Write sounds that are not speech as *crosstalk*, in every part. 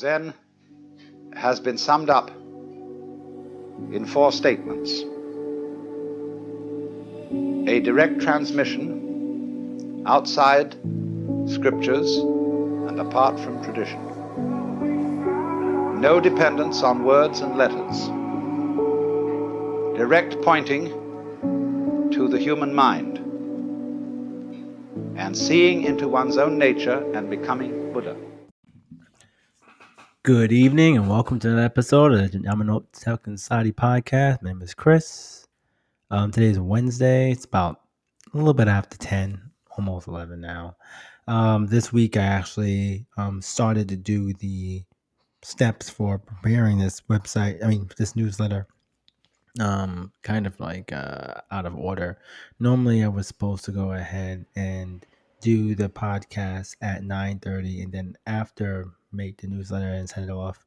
Zen has been summed up in four statements. A direct transmission outside scriptures and apart from tradition, no dependence on words and letters, direct pointing to the human mind, and seeing into one's own nature and becoming Buddha. Good evening and welcome to another episode of the Yamanote Tech and Society podcast. My name is Chris. Um, today is Wednesday. It's about a little bit after 10, almost 11 now. Um, this week I actually um, started to do the steps for preparing this website, I mean, this newsletter. Um, kind of like uh, out of order. Normally I was supposed to go ahead and do the podcast at 9:30 and then after make the newsletter and send it off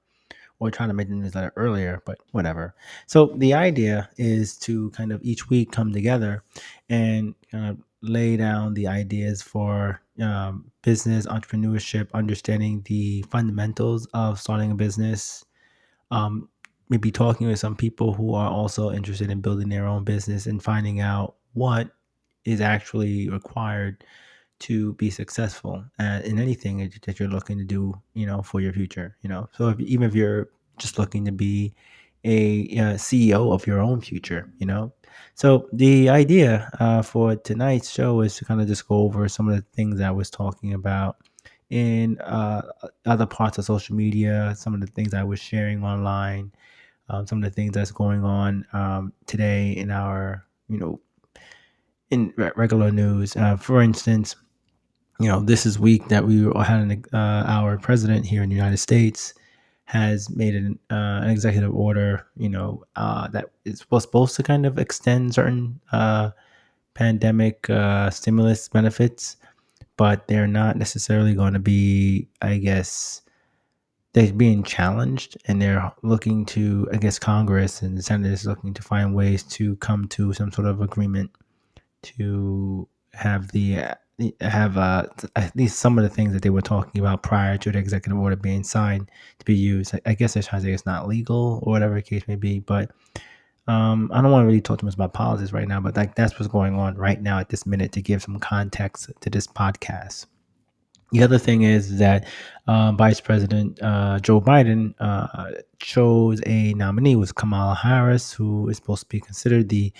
or trying to make the newsletter earlier, but whatever. So the idea is to kind of each week come together and kind of lay down the ideas for um, business, entrepreneurship, understanding the fundamentals of starting a business. Um, maybe talking with some people who are also interested in building their own business and finding out what is actually required to be successful in anything that you're looking to do, you know, for your future, you know. So if, even if you're just looking to be a, a CEO of your own future, you know. So the idea uh, for tonight's show is to kind of just go over some of the things I was talking about in uh, other parts of social media, some of the things I was sharing online, um, some of the things that's going on um, today in our, you know, in regular news. Uh, for instance, you know, this is week that we had an, uh, our president here in the United States has made an, uh, an executive order, you know, uh, that is was supposed to kind of extend certain uh, pandemic uh, stimulus benefits, but they're not necessarily going to be, I guess, they're being challenged and they're looking to, I guess, Congress and the Senate is looking to find ways to come to some sort of agreement to have the have uh, at least some of the things that they were talking about prior to the executive order being signed to be used. I, I guess they're trying to say it's not legal or whatever the case may be. But um, I don't want to really talk too much about politics right now, but like that's what's going on right now at this minute to give some context to this podcast. The other thing is that uh, Vice President uh, Joe Biden uh, chose a nominee was Kamala Harris, who is supposed to be considered the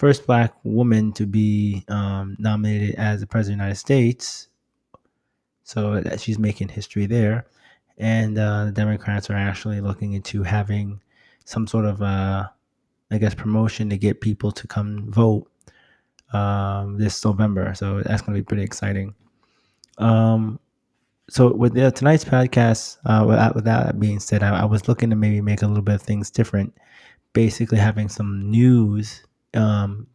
first black woman to be um, nominated as the president of the United States. So that she's making history there. And uh, the Democrats are actually looking into having some sort of, uh, I guess, promotion to get people to come vote um, this November. So that's going to be pretty exciting. Um, so with the, tonight's podcast, uh, without, with that being said, I, I was looking to maybe make a little bit of things different. Basically, having some news um,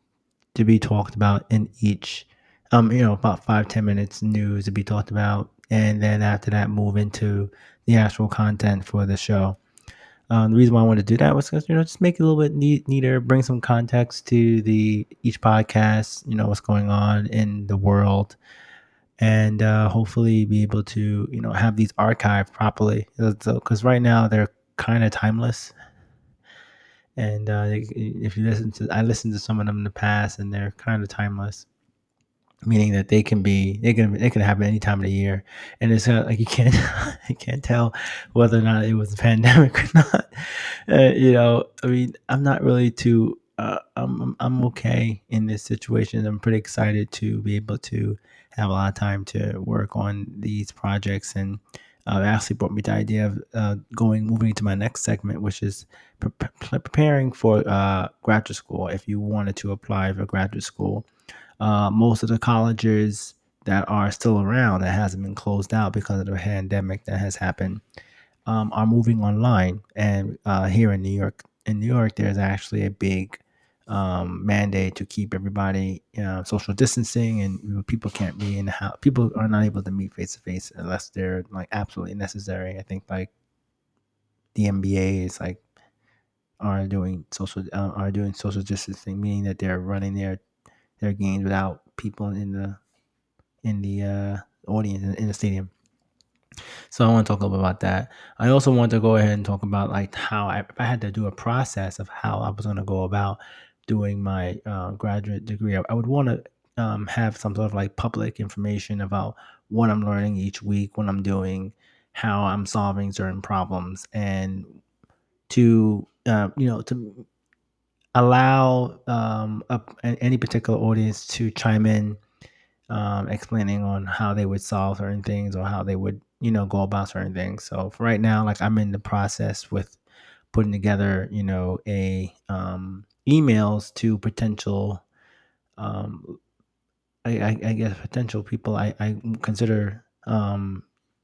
to be talked about in each, um, you know, about five ten minutes news to be talked about, and then after that, move into the actual content for the show. Um, the reason why I wanted to do that was because you know just make it a little bit neat, neater, bring some context to the each podcast. You know what's going on in the world, and uh, hopefully be able to you know have these archived properly. Because so, right now they're kind of timeless and uh, if you listen to i listened to some of them in the past and they're kind of timeless. Meaning that they can be they can they can happen any time of the year. And it's uh, like you can't *laughs* you can't tell whether or not it was a pandemic *laughs* or not. Uh, you know i mean i'm not really too uh, I'm, I'm okay in this situation. I'm pretty excited to be able to have a lot of time to work on these projects. And uh, it actually brought me the idea of uh, going moving into my next segment, which is pre- preparing for uh, graduate school. If you wanted to apply for graduate school, uh, most of the colleges that are still around that hasn't been closed out because of the pandemic that has happened um, are moving online. And uh, here in New York, in New York, there's actually a big um, mandate to keep everybody you know, social distancing and people can't be in the house. People are not able to meet face to face unless they're like absolutely necessary. I think like the NBA is like are doing social uh, are doing social distancing, meaning that they're running their their games without people in the in the uh, audience in, in the stadium. So I want to talk a little bit about that. I also want to go ahead and talk about like how I, if I had to do a process of how I was going to go about doing my uh, graduate degree, I, I would want to um, have some sort of like public information about what I'm learning each week, what I'm doing, how I'm solving certain problems, and to uh, you know to allow um, a, any particular audience to chime in, um, explaining on how they would solve certain things or how they would you know go about certain things. So for right now, like I'm in the process with putting together you know a um, emails to potential um, I, I, I guess potential people I, I consider um,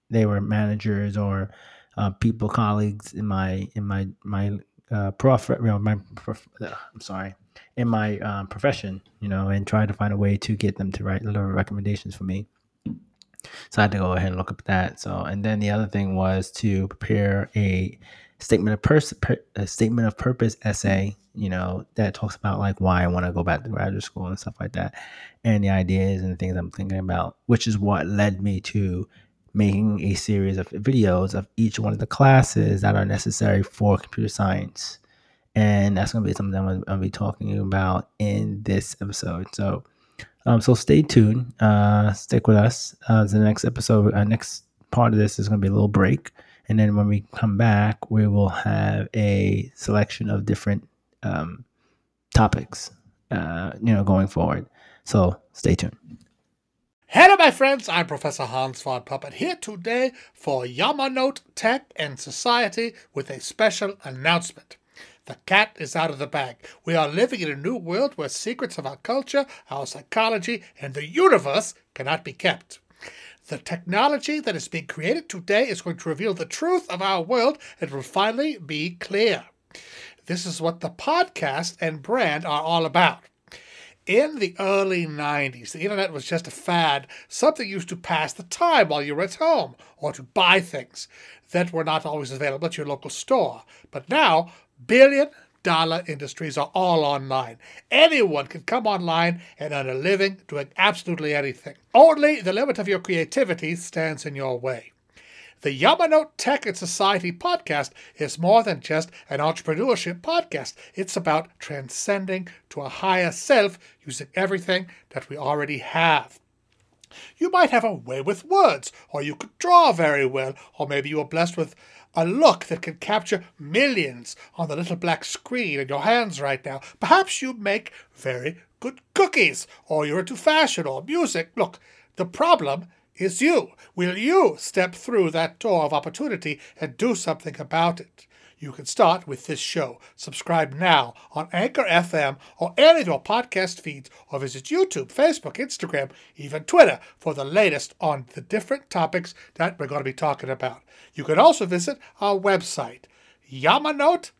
they were managers or uh, people colleagues in my in my my uh, prof, you know, my prof, uh, I'm sorry in my um, profession you know and try to find a way to get them to write little recommendations for me. So I had to go ahead and look up that. So and then the other thing was to prepare a statement of pers- per, a statement of purpose essay you know that talks about like why I want to go back to graduate school and stuff like that. And the ideas and the things I'm thinking about which is what led me to making a series of videos of each one of the classes that are necessary for computer science and that's going to be something I'm going to be talking about in this episode so um, so stay tuned uh, stick with us uh, the next episode uh, next part of this is going to be a little break and then when we come back, we will have a selection of different um, topics, uh, you know, going forward. So stay tuned. Hello, my friends. I'm Professor Hans von Puppet here today for Yamanote Tech and Society with a special announcement. The cat is out of the bag. We are living in a new world where secrets of our culture, our psychology, and the universe cannot be kept. The technology that is being created today is going to reveal the truth of our world and will finally be clear. This is what the podcast and brand are all about. In the early 90s, the internet was just a fad, something used to pass the time while you were at home, or to buy things that were not always available at your local store. But now, billion dollar industries are all online. Anyone can come online and earn a living doing absolutely anything. Only the limit of your creativity stands in your way. The Yamanote Tech and Society podcast is more than just an entrepreneurship podcast. It's about transcending to a higher self using everything that we already have. You might have a way with words, or you could draw very well, or maybe you are blessed with a look that can capture millions on the little black screen in your hands right now. Perhaps you make very good cookies, or you're into fashion or music. Look, the problem is you. Will you step through that door of opportunity and do something about it? You can start with this show. Subscribe now on Anchor FM or any of your podcast feeds, or visit YouTube, Facebook, Instagram, even Twitter for the latest on the different topics that we're going to be talking about. You can also visit our website, yamanote.com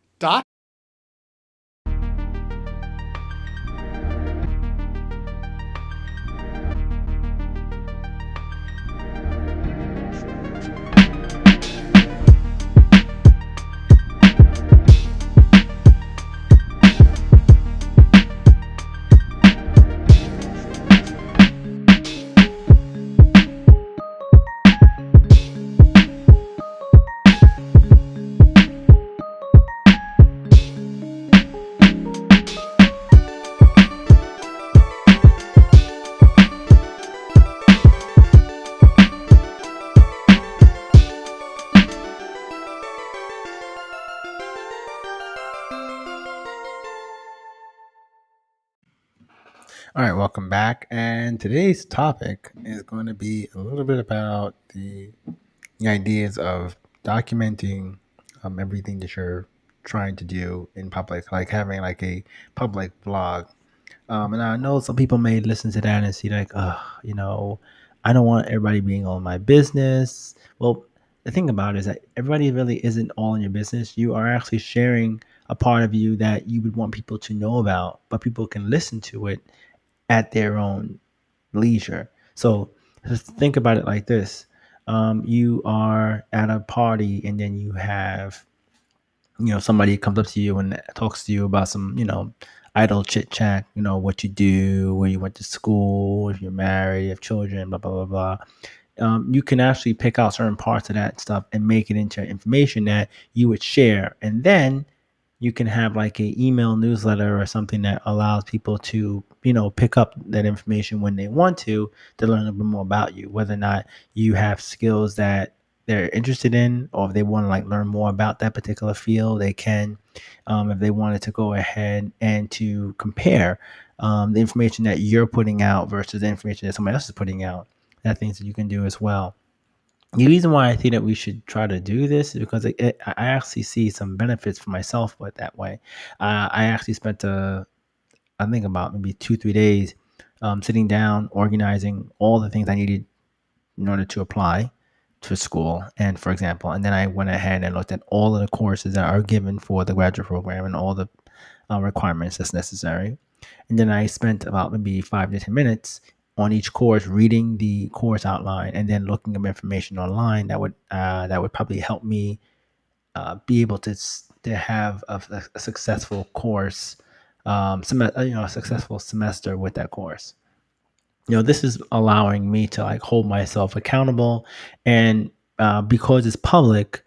All right, welcome back. And today's topic is going to be a little bit about the, the ideas of documenting um, everything that you're trying to do in public, like having like a public blog. Um, and I know some people may listen to that and see like, oh, you know, I don't want everybody being on my business. Well, the thing about it is that everybody really isn't all in your business. You are actually sharing a part of you that you would want people to know about, but people can listen to it at their own leisure. So just think about it like this. Um, you are at a party and then you have, you know, somebody comes up to you and talks to you about some, you know, idle chit chat, you know, what you do, where you went to school, if you're married, have children, blah, blah, blah, blah. um, you can actually pick out certain parts of that stuff and make it into information that you would share. And then you can have like a email newsletter or something that allows people to you know pick up that information when they want to to learn a little bit more about you whether or not you have skills that they're interested in or if they want to like learn more about that particular field they can um, if they wanted to go ahead and to compare um, the information that you're putting out versus the information that somebody else is putting out that things that you can do as well the reason why I think that we should try to do this is because it, it, I actually see some benefits for myself But that way. Uh, I actually spent, a, I think about maybe two, three days um, sitting down, organizing all the things I needed in order to apply to school. And for example, and then I went ahead and looked at all of the courses that are given for the graduate program and all the uh, requirements that's necessary. And then I spent about maybe five to 10 minutes on each course, reading the course outline, and then looking up information online that would uh, that would probably help me uh, be able to to have a, a successful course, um, sem- uh, you know, a successful semester with that course. You know, this is allowing me to like hold myself accountable, and uh, because it's public,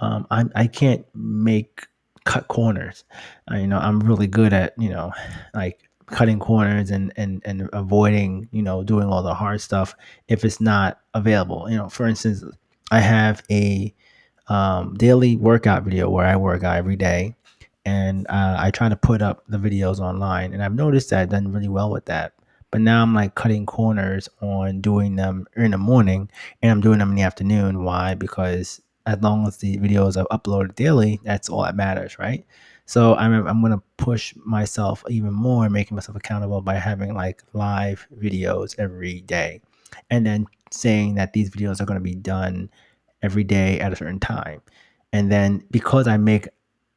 um, I I can't make cut corners. Uh, you know, I'm really good at you know, like cutting corners and and and avoiding you know doing all the hard stuff if it's not available. You know for instance i have a um, daily workout video where i work out every day and uh, i try to put up the videos online and i've noticed that i've done really well with that. But now i'm like cutting corners on doing them in the morning and i'm doing them in the afternoon. Why? Because as long as the videos are uploaded daily that's all that matters right so I'm I'm gonna push myself even more, making myself accountable by having like live videos every day, and then saying that these videos are gonna be done every day at a certain time, and then because I make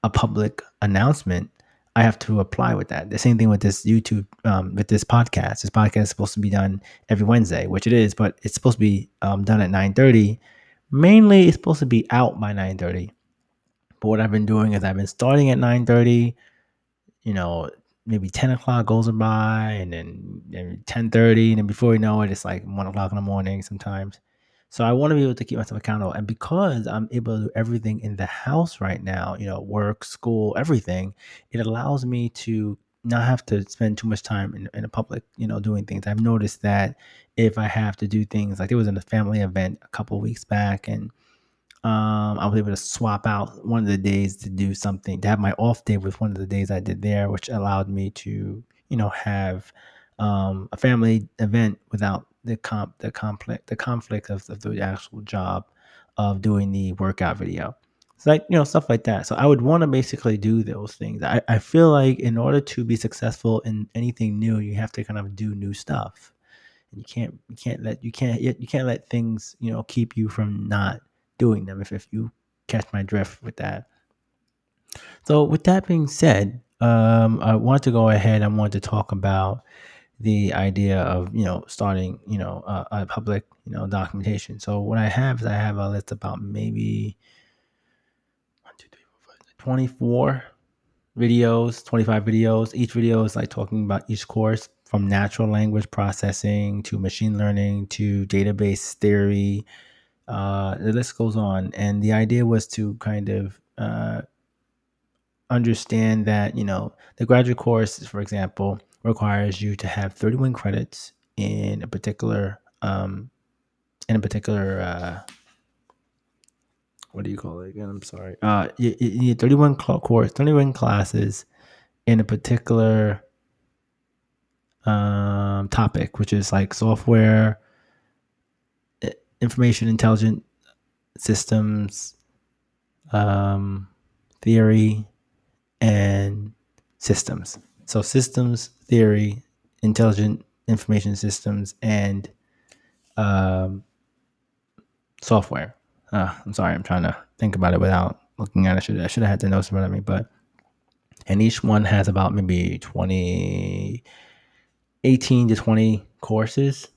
a public announcement, I have to apply with that. The same thing with this YouTube, um, with this podcast. This podcast is supposed to be done every Wednesday, which it is, but it's supposed to be um, done at 9:30. Mainly, it's supposed to be out by 9:30 but what I've been doing is I've been starting at 9:30, you know, maybe 10 o'clock goes by and then 10:30, and then before you know it, it's like one o'clock in the morning sometimes. So I want to be able to keep myself accountable. And because I'm able to do everything in the house right now, you know, work, school, everything, it allows me to not have to spend too much time in, in the public, you know, doing things. I've noticed that if I have to do things like there was in a family event a couple weeks back and um, I was able to swap out one of the days to do something to have my off day with one of the days I did there, which allowed me to, you know, have um, a family event without the comp the conflict the conflict of, of the actual job of doing the workout video. It's like you know stuff like that. So I would want to basically do those things. I, I feel like in order to be successful in anything new, you have to kind of do new stuff. And you can't you can't let you can't you can't let things you know keep you from not doing them if, if you catch my drift with that. So with that being said, um, I want to go ahead. I want to talk about the idea of you know starting you know uh, a public you know documentation. So what I have is I have a list about maybe three, four, five, 24 videos, 25 videos. Each video is like talking about each course from natural language processing to machine learning to database theory uh, the list goes on. And the idea was to kind of uh, understand that, you know, the graduate course, for example, requires you to have 31 credits in a particular, um, in a particular, uh, what do you call it again? I'm sorry. Uh, you, you need 31 course, 31 classes in a particular um, topic, which is like software, information intelligent systems um, theory and systems. So systems theory, intelligent information systems, and um, software. Uh, I'm sorry, I'm trying to think about it without looking at it. I should I should have had the notes in front of me, but and each one has about maybe 20, 18 to 20 courses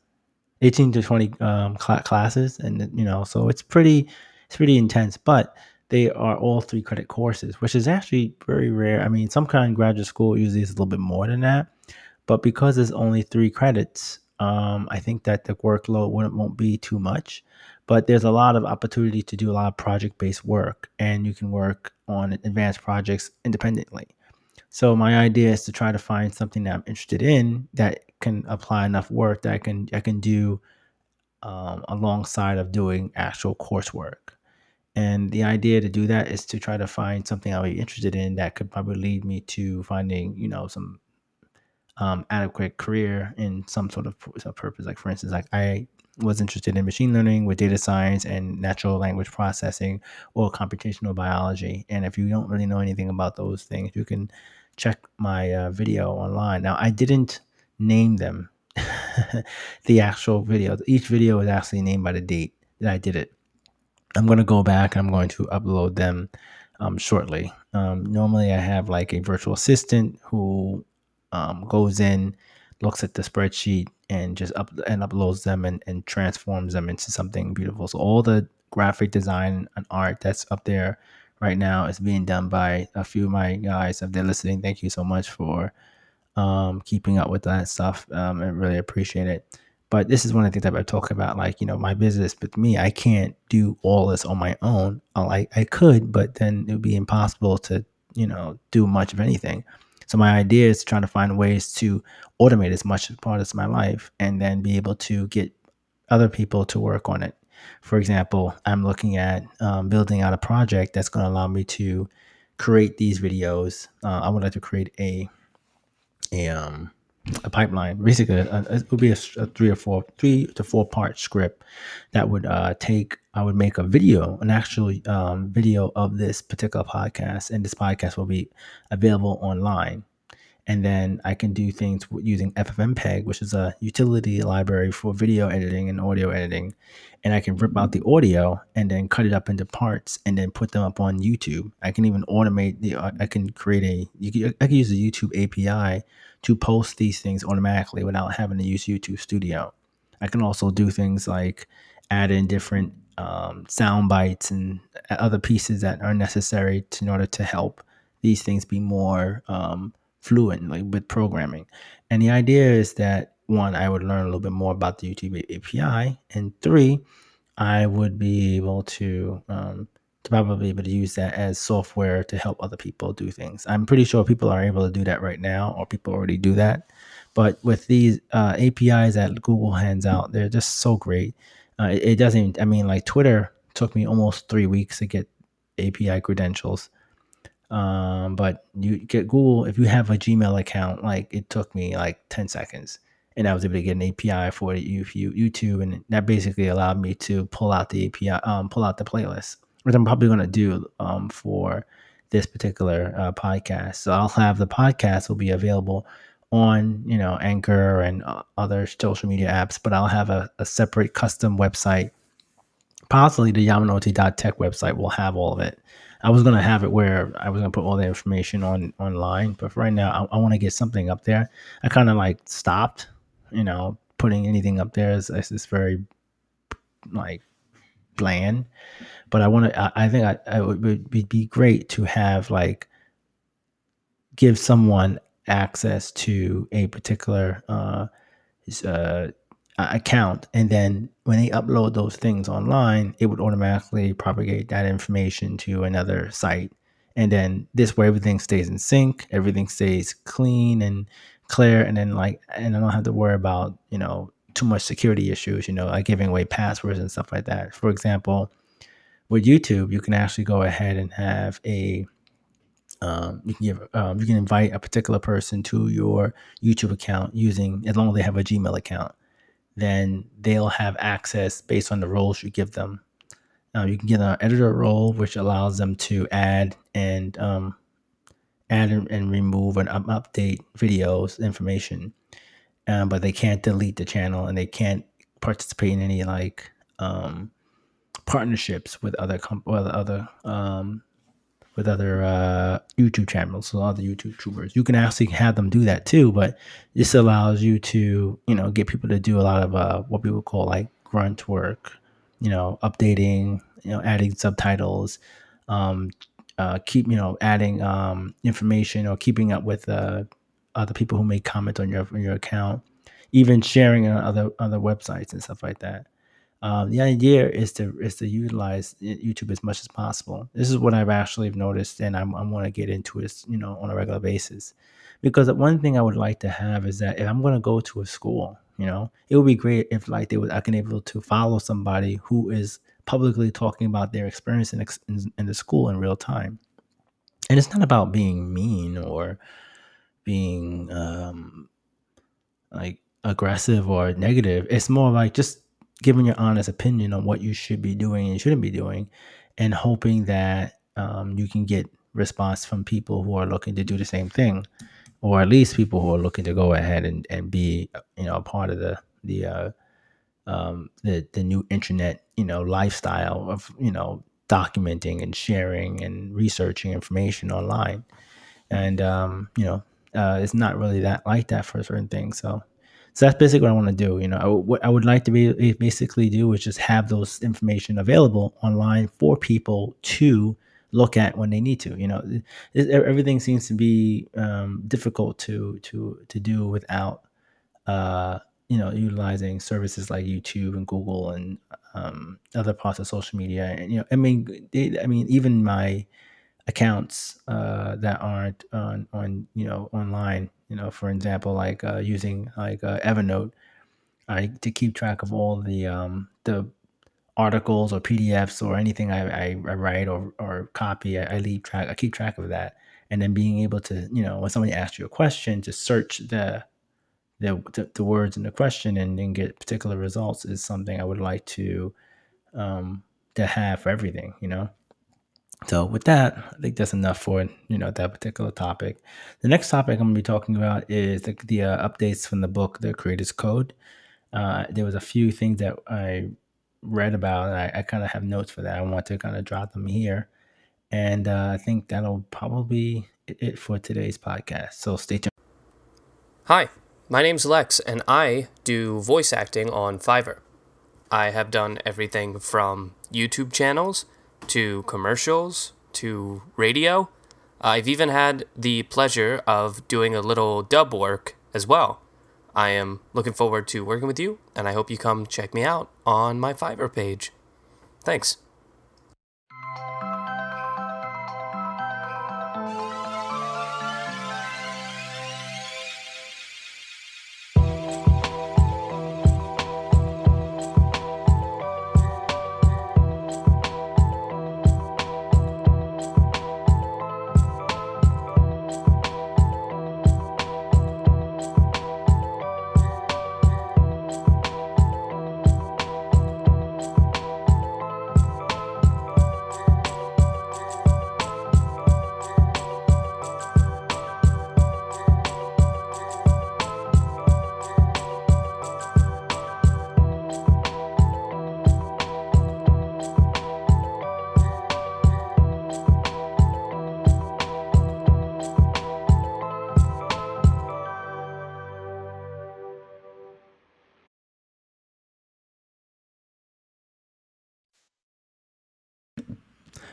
18 to 20 um, cl- classes and you know so it's pretty it's pretty intense but they are all three credit courses which is actually very rare i mean some kind of graduate school usually is a little bit more than that but because it's only three credits Um, I think that the workload won't, won't be too much, but there's a lot of opportunity to do a lot of project based work, and you can work on advanced projects independently. So my idea is to try to find something that I'm interested in that can apply enough work that I can I can do um, alongside of doing actual coursework. And the idea to do that is to try to find something I'll be interested in that could probably lead me to finding, you know, some um, adequate career in some sort of purpose. Like for instance, like I was interested in machine learning with data science and natural language processing or computational biology. And if you don't really know anything about those things, you can check my uh, video online. Now, I didn't name them, *laughs* the actual video. Each video is actually named by the date that I did it. I'm going to go back and I'm going to upload them um, shortly. Um, normally, I have like a virtual assistant who um, goes in, looks at the spreadsheet, and just up and uploads them and, and transforms them into something beautiful. So all the graphic design and art that's up there right now is being done by a few of my guys. If they're listening, thank you so much for um, keeping up with that stuff. Um, I really appreciate it. But this is one of the things that I talk about, like, you know, my business, but me, I can't do all this on my own. I, I could, but then it would be impossible to, you know, do much of anything. So my idea is trying to find ways to automate as much part of my life and then be able to get other people to work on it. For example, I'm looking at um, building out a project that's going to allow me to create these videos. Uh, I would like to create a a um a pipeline. Basically, a, it would be a, a, three or four, three to four part script that would uh, take. I would make a video, an actual um, video of this particular podcast, and this podcast will be available online and then I can do things using FFmpeg, which is a utility library for video editing and audio editing. And I can rip out the audio and then cut it up into parts and then put them up on YouTube. I can even automate the. I can create a. You I can use the YouTube API to post these things automatically without having to use YouTube Studio. I can also do things like add in different um, sound bites and other pieces that are necessary to, in order to help these things be more um, fluent like with programming. And the idea is that one, I would learn a little bit more about the YouTube API, and three, I would be able to um, to probably be able to use that as software to help other people do things. I'm pretty sure people are able to do that right now, or people already do that. But with these uh, APIs that Google hands out, they're just so great. Uh, it, it doesn't. I mean, like Twitter took me almost three weeks to get API credentials. Um, but you get Google if you have a Gmail account, like it took me like 10 seconds and I was able to get an API for YouTube, and that basically allowed me to pull out the API, um, pull out the playlist, which I'm probably going to do um, for this particular uh, podcast. So I'll have the podcast will be available on you know Anchor and uh, other social media apps, but I'll have a, a separate custom website. Possibly the Yamanote.tech website will have all of it. I was gonna have it where I was gonna put all the information on online, but for right now I, I want to get something up there. I kind of like stopped, you know, putting anything up there is is very like bland. But I want to. I, I, think I, I would, would be great to have like give someone access to a particular uh, uh, account and then when they upload those things online it would automatically propagate that information to another site. And then this way everything stays in sync everything stays clean and clear and then like and i don't have to worry about you know too much security issues you know like giving away passwords and stuff like that. For example with youtube you can actually go ahead and have a um, you can give um, you can invite a particular person to your YouTube account using as long as they have a Gmail account then they'll have access based on the roles you give them. Now you can get an editor role, which allows them to add and um, add and, remove and update videos information, um, but they can't delete the channel and they can't participate in any like um, partnerships with other with other um, with other uh, YouTube channels, so other YouTube YouTubers. You can actually have them do that too, but this allows you to, you know, get people to do a lot of uh, what we would call like grunt work, you know, updating, you know, adding subtitles, um, uh, keep, you know, adding um, information or keeping up with uh, other people who make comments on your on your account. even sharing on other other websites and stuff like that. Um, the idea is to is to utilize YouTube as much as possible. This is what I've actually noticed, and I'm, I want to get into it, you know, on a regular basis. Because one thing I would like to have is that if I'm going to go to a school, you know, it would be great if like they would I can able to follow somebody who is publicly talking about their experience in, in, in the school in real time. And it's not about being mean or being um, like aggressive or negative. It's more like just giving your honest opinion on what you should be doing and shouldn't be doing, and hoping that um, you can get response from people who are looking to do the same thing, or at least people who are looking to go ahead and, and be you know a part of the the uh, um, the the new internet you know lifestyle of you know documenting and sharing and researching information online, and um, you know uh, it's not really that like that for certain things. So so that's basically what I want to do. You know, what I would like to be basically do is just have those information available online for people to look at when they need to. You know, it, everything seems to be um, difficult to to to do without uh, you know utilizing services like YouTube and Google and um, other parts of social media. And you know, I mean, they, I mean, even my accounts uh, that aren't on on you know online you know, for example, like uh, using like uh, Evernote to keep track of all the um, the articles or PDFs or anything I, I, I write or, or copy. I, I leave track. I keep track of that, and then being able to, you know, when somebody asks you a question, to search the the, the, the words in the question and then get particular results is something I would like to um, to have for everything. You know. So with that, I think that's enough for you know that particular topic. The next topic I'm going to be talking about is the, the uh, updates from the book, The Creator's Code. Uh, there was a few things that I read about. I, I kind of have notes for that. I want to kind of drop them here, and uh, I think that'll probably be it for today's podcast. So stay tuned. Hi, my name's Lex, and I do voice acting on Fiverr. I have done everything from YouTube channels to commercials to radio. I've even had the pleasure of doing a little dub work as well. I am looking forward to working with you, and I hope you come check me out on my Fiverr page. Thanks.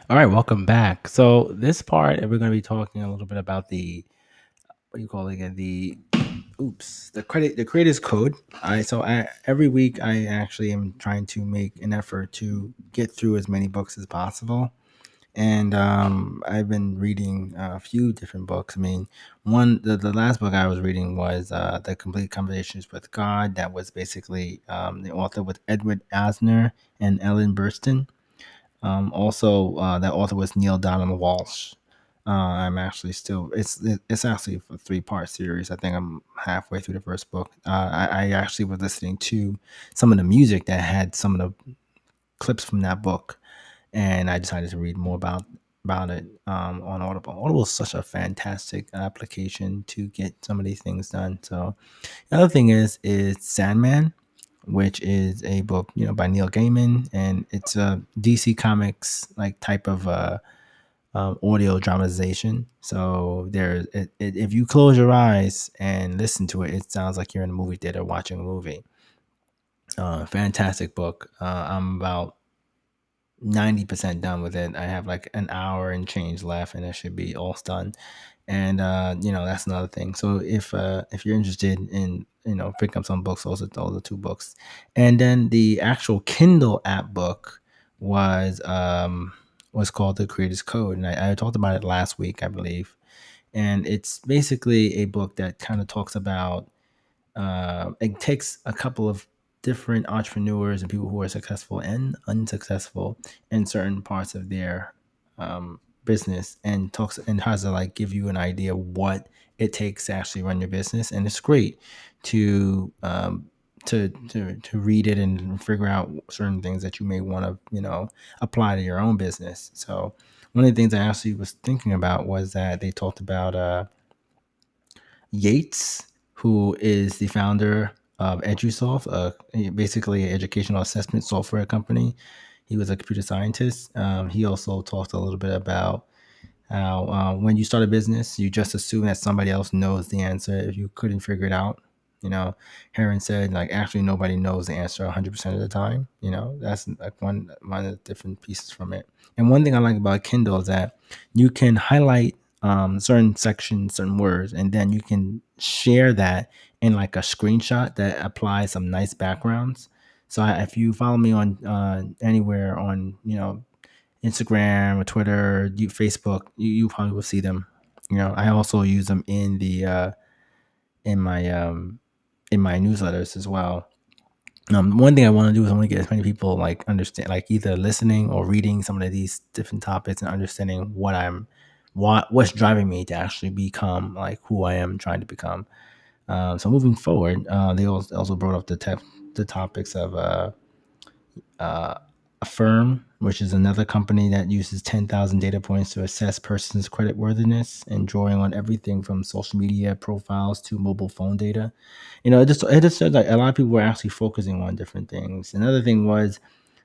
All right, welcome back. So this part, we're going to be talking a little bit about the what do you call it again? The oops, the credit, the creators code. I so I, every week I actually am trying to make an effort to get through as many books as possible. And um, I've been reading a few different books. I mean, one the, the last book I was reading was uh, the Complete Conversations with God. That was basically um, the author with Edward Asner and Ellen Burstyn um, also, uh, that author was Neale Donald Walsch. Uh, I'm actually still it's it's actually a three part series. I think I'm halfway through the first book. Uh, I, I, actually was listening to some of the music that had some of the clips from that book, and I decided to read more about about it um, on Audible. Audible is such a fantastic application to get some of these things done. So the other thing is is Sandman which is a book, you know, by Neil Gaiman, and it's a DC Comics like type of uh, um, audio dramatization. So there, it, it, if you close your eyes and listen to it, it sounds like you're in a movie theater watching a movie. Uh, fantastic book. Uh, I'm about 90% done with it. I have like an hour and change left and it should be all done. And uh, you know, that's another thing. So if uh if you're interested in, you know, pick up some books, those are those are two books. And then the actual Kindle app book was um was called The Creator's Code. And I, I talked about it last week, I believe. And it's basically a book that kind of talks about uh, it takes a couple of different entrepreneurs and people who are successful and unsuccessful in certain parts of their um, business and talks and has to like give you an idea what it takes to actually run your business and it's great to um, to to to read it and figure out certain things that you may want to you know apply to your own business so one of the things i actually was thinking about was that they talked about uh yates who is the founder of Edusoft, uh, basically an educational assessment software company. He was a computer scientist. Um, he also talked a little bit about how uh, when you start a business, you just assume that somebody else knows the answer if you couldn't figure it out. You know, Heron said like actually nobody knows the answer 100% of the time. You know, that's like one one of the different pieces from it. And one thing I like about Kindle is that you can highlight um, certain sections, certain words, and then you can share that in like a screenshot that applies some nice backgrounds. So I, if you follow me on uh, anywhere on you know Instagram or Twitter, you, Facebook, you, you probably will see them. You know, I also use them in the uh, in my um, in my newsletters as well. Um, one thing I want to do is I want to get as many people like understand, like either listening or reading some of these different topics and understanding what I'm what what's driving me to actually become like who I am trying to become. Uh, so moving forward, uh, they also brought up the te- the topics of uh, uh, which is another company that uses 10,000 data points to assess person's credit worthiness and drawing on everything from social media profiles to mobile phone data. You know, it just it just said like a lot of people were actually focusing on different things. Another thing was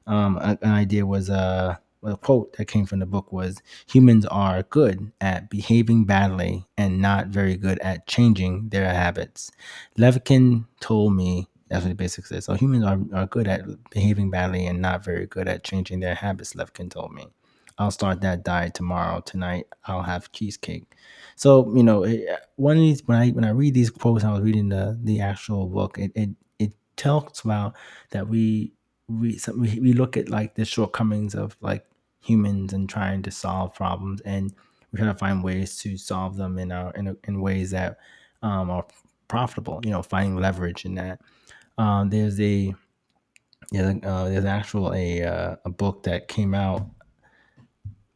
um, an idea was uh a quote that came from the book was humans are good at behaving badly and not very good at changing their habits. Levitin told me that's what it basically says. So humans are, are good at behaving badly and not very good at changing their habits, Levitin told me. I'll start that diet tomorrow. Tonight I'll have cheesecake. So, you know, one of these when I when I read these quotes, I was reading the the actual book, it it, it talks about that we we, we we look at like the shortcomings of like humans and trying to solve problems and we try to find ways to solve them in our in, in ways that um, are profitable you know finding leverage in that um, there's a yeah uh, there's actual a uh, a book that came out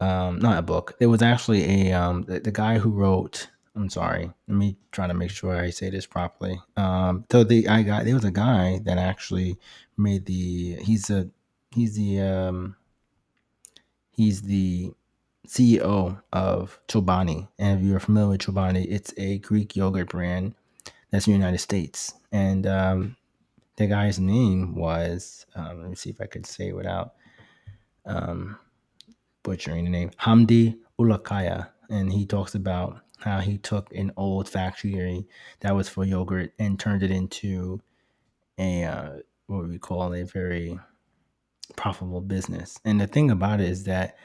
um, not a book there was actually a um, the, the, guy who wrote i'm sorry let me try to make sure i say this properly um, so the i got there was a guy that actually made the he's a he's the um He's the CEO of Chobani. And if you're familiar with Chobani, it's a Greek yogurt brand that's in the United States. And um, the guy's name was, um, let me see if I could say it without um, butchering the name, Hamdi Ulukaya, And he talks about how he took an old factory that was for yogurt and turned it into a, uh, what we call a very profitable business. And the thing about it is that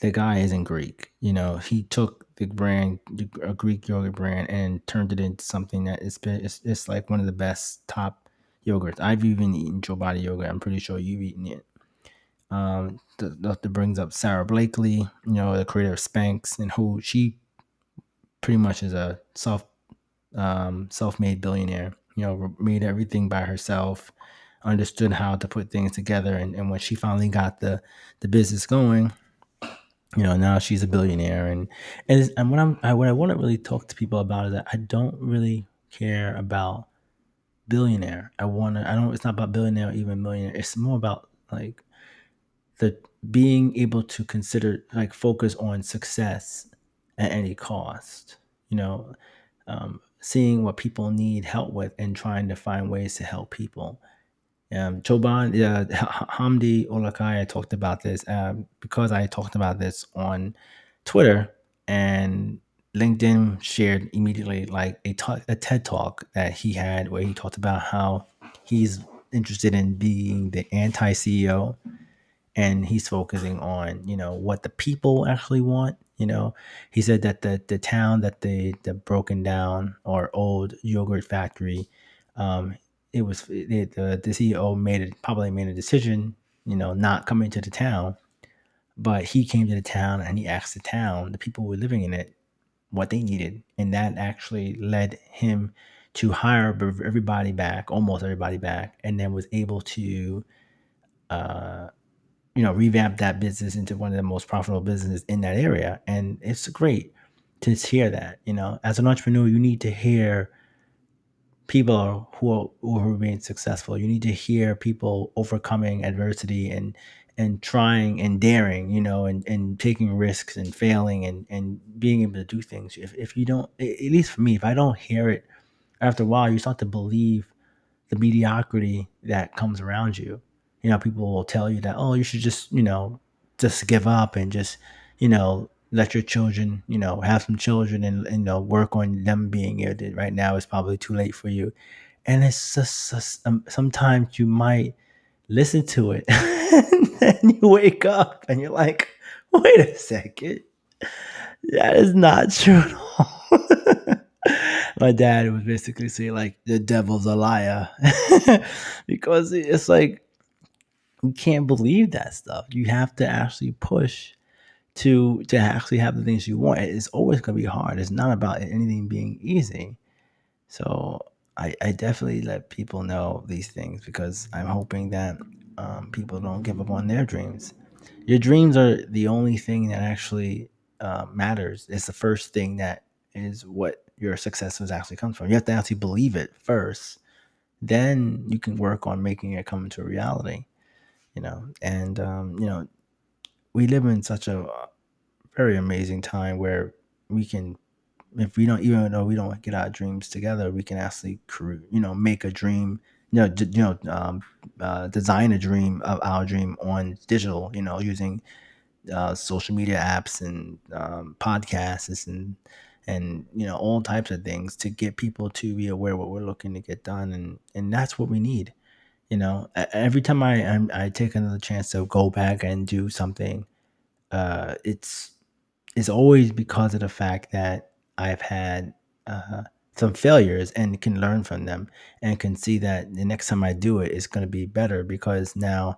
the guy isn't Greek. You know, he took the brand, a Greek yogurt brand, and turned it into something that is it's like one of the best top yogurts. I've even eaten Chobani yogurt. I'm pretty sure you've eaten it. Um, that brings up Sara Blakely, you know, the creator of Spanx, and who she pretty much is a self um, self-made billionaire. You know, made everything by herself understood how to put things together. And, and when she finally got the the business going, you know, now she's a billionaire. And and, and what I'm I, what I want to really talk to people about is that I don't really care about billionaire. I want to. I don't. It's not about billionaire even millionaire. It's more about like the being able to consider like focus on success at any cost. You know, um, seeing what people need help with and trying to find ways to help people. Um, Choban, uh, Hamdi Ulukaya talked about this um, because I talked about this on Twitter and LinkedIn shared immediately like a, talk, a TED talk that he had where he talked about how he's interested in being the anti CEO and he's focusing on you know what the people actually want you know. He said that the the town that they the broken down or old yogurt factory um it was it, the, the ceo made it probably made a decision you know not coming to the town but he came to the town and he asked the town the people who were living in it what they needed and that actually led him to hire everybody back almost everybody back and then was able to uh you know revamp that business into one of the most profitable businesses in that area. And it's great to hear that you know. As an entrepreneur you need to hear people who are, who are being successful. You need to hear people overcoming adversity and and trying and daring you know and, and taking risks and failing and and being able to do things if, if you don't at least for me if i don't hear it after a while you start to believe the mediocrity that comes around you you know, people will tell you that, oh, you should just, you know, just give up and just, you know, let your children, you know, have some children and, you know, work on them being here. Right now, it's probably too late for you. And it's just, just um, sometimes you might listen to it *laughs* and *laughs* then you wake up and you're like, wait a second. That is not true at all. *laughs* My dad would basically say, like the devil's a liar *laughs* because it's like you can't believe that stuff. You have to actually push to to actually have the things you want. It's always gonna be hard. It's not about anything being easy. So I, I definitely let people know these things because I'm hoping that um, people don't give up on their dreams. Your dreams are the only thing that actually uh, matters. It's the first thing that is what your success actually comes from. You have to actually believe it first. Then you can work on making it come into reality you know, and um, you know, we live in such a very amazing time where we can, if we don't, even though we don't get our dreams together, we can actually, you know, make a dream, you know, d- you know, um, uh, design a dream of our dream on digital, you know, using uh, social media apps and um, podcasts and and you know all types of things to get people to be aware what we're looking to get done. And and that's what we need you know? Every time I, I, I take another chance to go back and do something uh it's it's always because of the fact that i've had uh some failures and can learn from them and can see that the next time i do it it's going to be better because now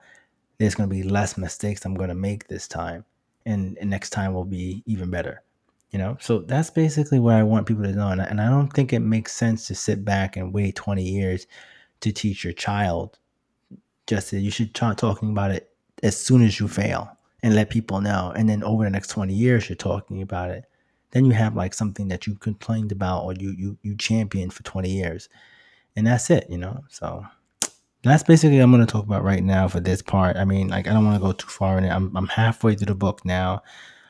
there's going to be less mistakes i'm going to make this time and, and next time will be even better you know? So that's basically what i want people to know and and I don't think it makes sense to sit back and wait 20 years to teach your child just that you should start talking about it as soon as you fail and let people know and then over the next 20 years you're talking about it then you have like something that you complained about or you you you championed for 20 years and that's it you know? So that's basically i'm going to talk about right now for this part. I mean like i don't want to go too far in it. I'm, I'm halfway through the book now.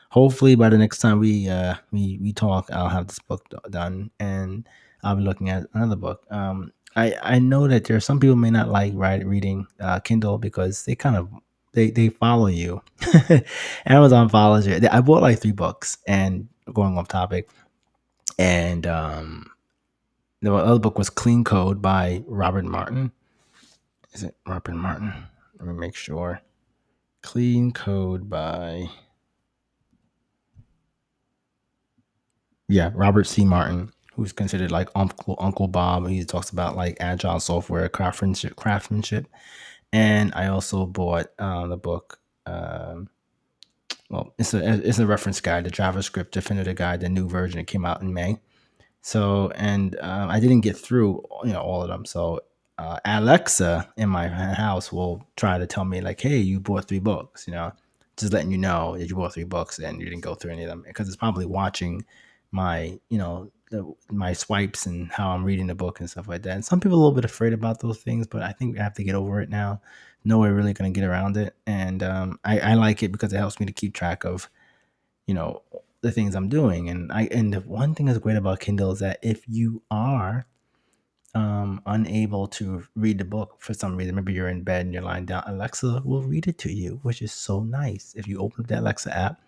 Hopefully by the next time we uh we we talk i'll have this book done and i'll be looking at another book. Um I I know that there are some people may not like write, reading uh, Kindle because they kind of they they follow you. *laughs* Amazon follows you. I bought like three books and going off topic, and um, the other book was Clean Code by Robert Martin. Is it Robert Martin? Let me make sure. Clean Code by yeah Robert C. Martin who's considered like Uncle Uncle Bob. He talks about like agile software craftsmanship, craftsmanship. And I also bought uh, the book. Um, well, it's a it's a reference guide, the JavaScript Definitive Guide, the new version. It came out in May. So, and um, I didn't get through you know all of them. So uh, Alexa in my house will try to tell me like, "Hey, you bought three books," you know, just letting you know that you bought three books and you didn't go through any of them because it's probably watching my you know the, my swipes and how I'm reading the book and stuff like that. And some people are a little bit afraid about those things, but I think I have to get over it now. No way really going to get around it, and um, I, I like it because it helps me to keep track of, you know, the things I'm doing. And I and the one thing that's great about Kindle is that if you are um, unable to read the book for some reason, maybe you're in bed and you're lying down, Alexa will read it to you, which is so nice. If you open up the Alexa app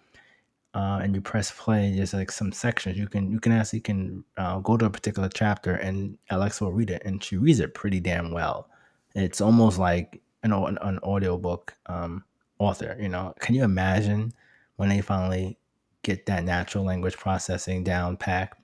uh, and you press play, there's like some sections you can you can actually can uh, go to a particular chapter and Alexa will read it, and she reads it pretty damn well. It's almost like an an, an audio book, um, author. You know, can you imagine when they finally get that natural language processing down pack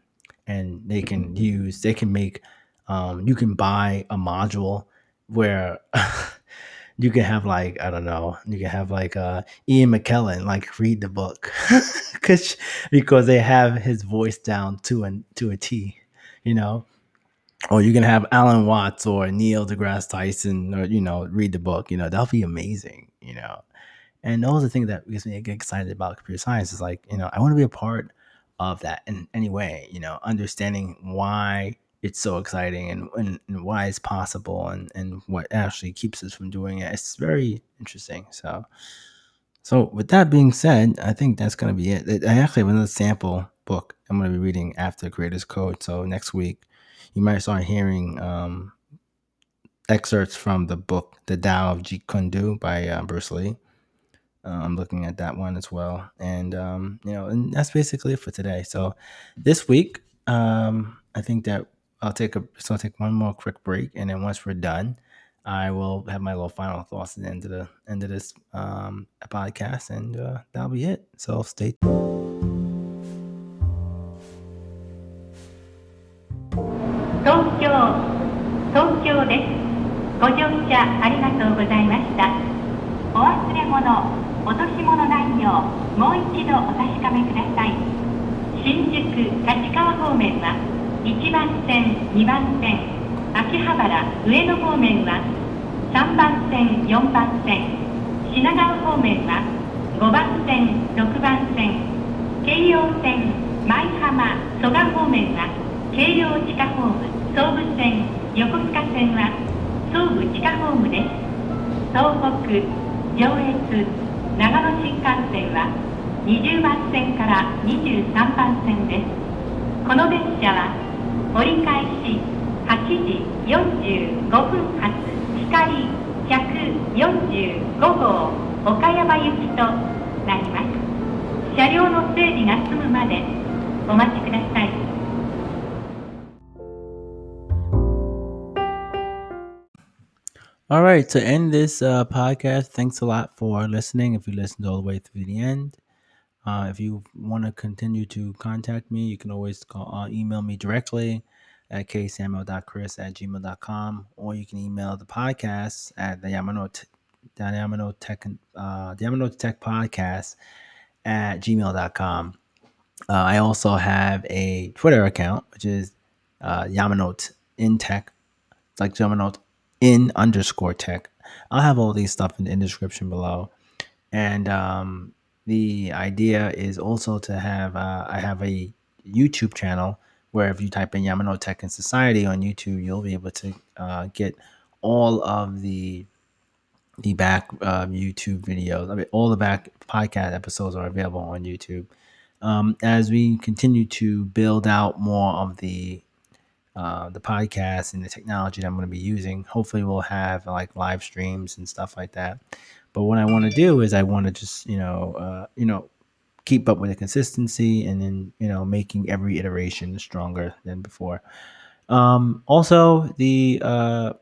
and they can use, they can make, um, you can buy a module where *laughs* you can have like I don't know, you can have like uh Ian McKellen like read the book *laughs* because because they have his voice down to an to a T, you know. Or you can have Alan Watts or Neil deGrasse Tyson or you know read the book. You know that'll be amazing. You know, and those are the things that gets me excited about computer science. Is like you know I want to be a part of that in any way. You know, understanding why it's so exciting and, and, and, why it's possible and, and what actually keeps us from doing it. It's very interesting. So, so with that being said, I think that's going to be it. I actually have another sample book I'm going to be reading after Creators Code. So next week, you might start hearing um, excerpts from the book The Tao of Jeet Kune Do by uh, Bruce Lee. Uh, I'm looking at that one as well, and um, you know, and that's basically it for today. So this week, um, I think that I'll take a so I'll take one more quick break, and then once we're done, I will have my little final thoughts at the end of the end of this um, podcast, and uh, that'll be it. So stay. Tokyo, Tokyo です。ご乗車ありがとうございました。お忘れ物、落とし物ないようもう一度お確かめください。新宿立川方面は。1番線、2番線、秋葉原上野方面は3番線、4番線、品川方面は5番線、6番線、京葉線、舞浜、蘇我方面は京葉地下ホーム、総武線、横須賀線は総武地下ホームです。東北、上越、長野新幹線は20番線から23番線です。この電車は折り返し8時45分発光145号岡山行きとなります車両の整理が済むまでお待ちください All right, to end this uh, podcast, thanks a lot for listening. If you listened all the way through the end, Uh, if you want to continue to contact me, you can always call, uh, email me directly at ksamuel.chris at gmail.com or you can email the podcast at the Yamanote, the Yamanote Tech, uh, Tech Podcast at gmail.com. Uh, I also have a Twitter account, which is uh, Yamanote in Tech. It's like Yamanote in underscore tech. I'll have all these stuff in the description below. And um, the idea is also to have uh, I have a YouTube channel where if you type in Yamanote Tech and Society on YouTube, you'll be able to uh, get all of the the back uh, YouTube videos. I mean, all the back podcast episodes are available on YouTube. Um, as we continue to build out more of the uh, the podcast and the technology that I'm going to be using, hopefully we'll have like live streams and stuff like that. But what I want to do is I want to just you know uh, you know keep up with the consistency and then you know making every iteration stronger than before. Um, also, the uh,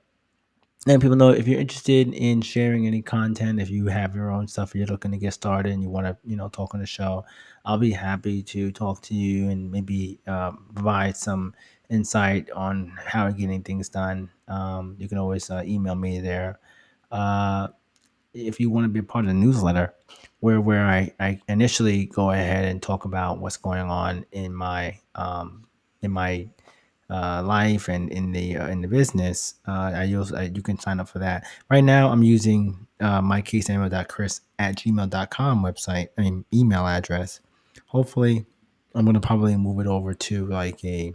and people know if you're interested in sharing any content, if you have your own stuff, you're looking to get started and you want to, you know, talk on the show, I'll be happy to talk to you and maybe um, provide some insight on how getting things done. Um, you can always uh, email me there. Uh, if you want to be a part of the newsletter, where where I, I initially go ahead and talk about what's going on in my um, in my uh, life and in the uh, in the business, uh, I use I, you can sign up for that. Right now, I'm using uh, my chris at gmail.com website, I mean email address. Hopefully, I'm gonna probably move it over to like a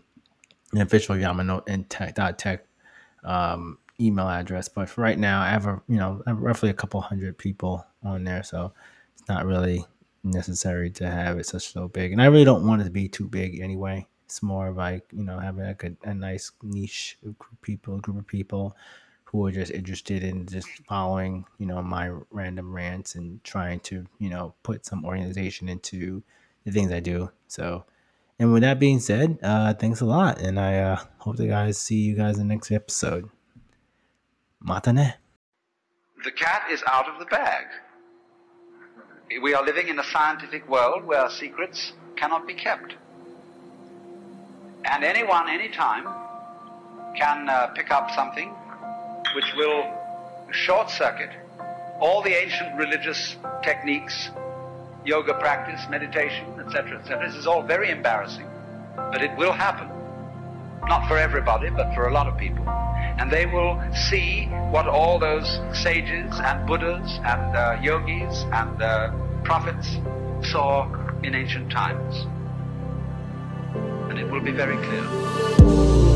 an official Yamanote and tech, um, email address. But for right now, I have a you know have roughly a couple hundred people on there, so it's not really necessary to have it such so big. And I really don't want it to be too big anyway. It's more like you know having like a, a nice niche group of people, group of people who are just interested in just following you know my random rants and trying to you know put some organization into the things I do. So. And with that being said, uh, thanks a lot. And I uh, hope to guys see you guys in the next episode. Mata ne. The cat is out of the bag. We are living in a scientific world where secrets cannot be kept. And anyone, anytime, can uh, pick up something which will short circuit all the ancient religious techniques yoga practice, meditation, etc., etc. This is all very embarrassing, but it will happen. Not for everybody, but for a lot of people. And they will see what all those sages and Buddhas and uh, yogis and uh, prophets saw in ancient times. And it will be very clear.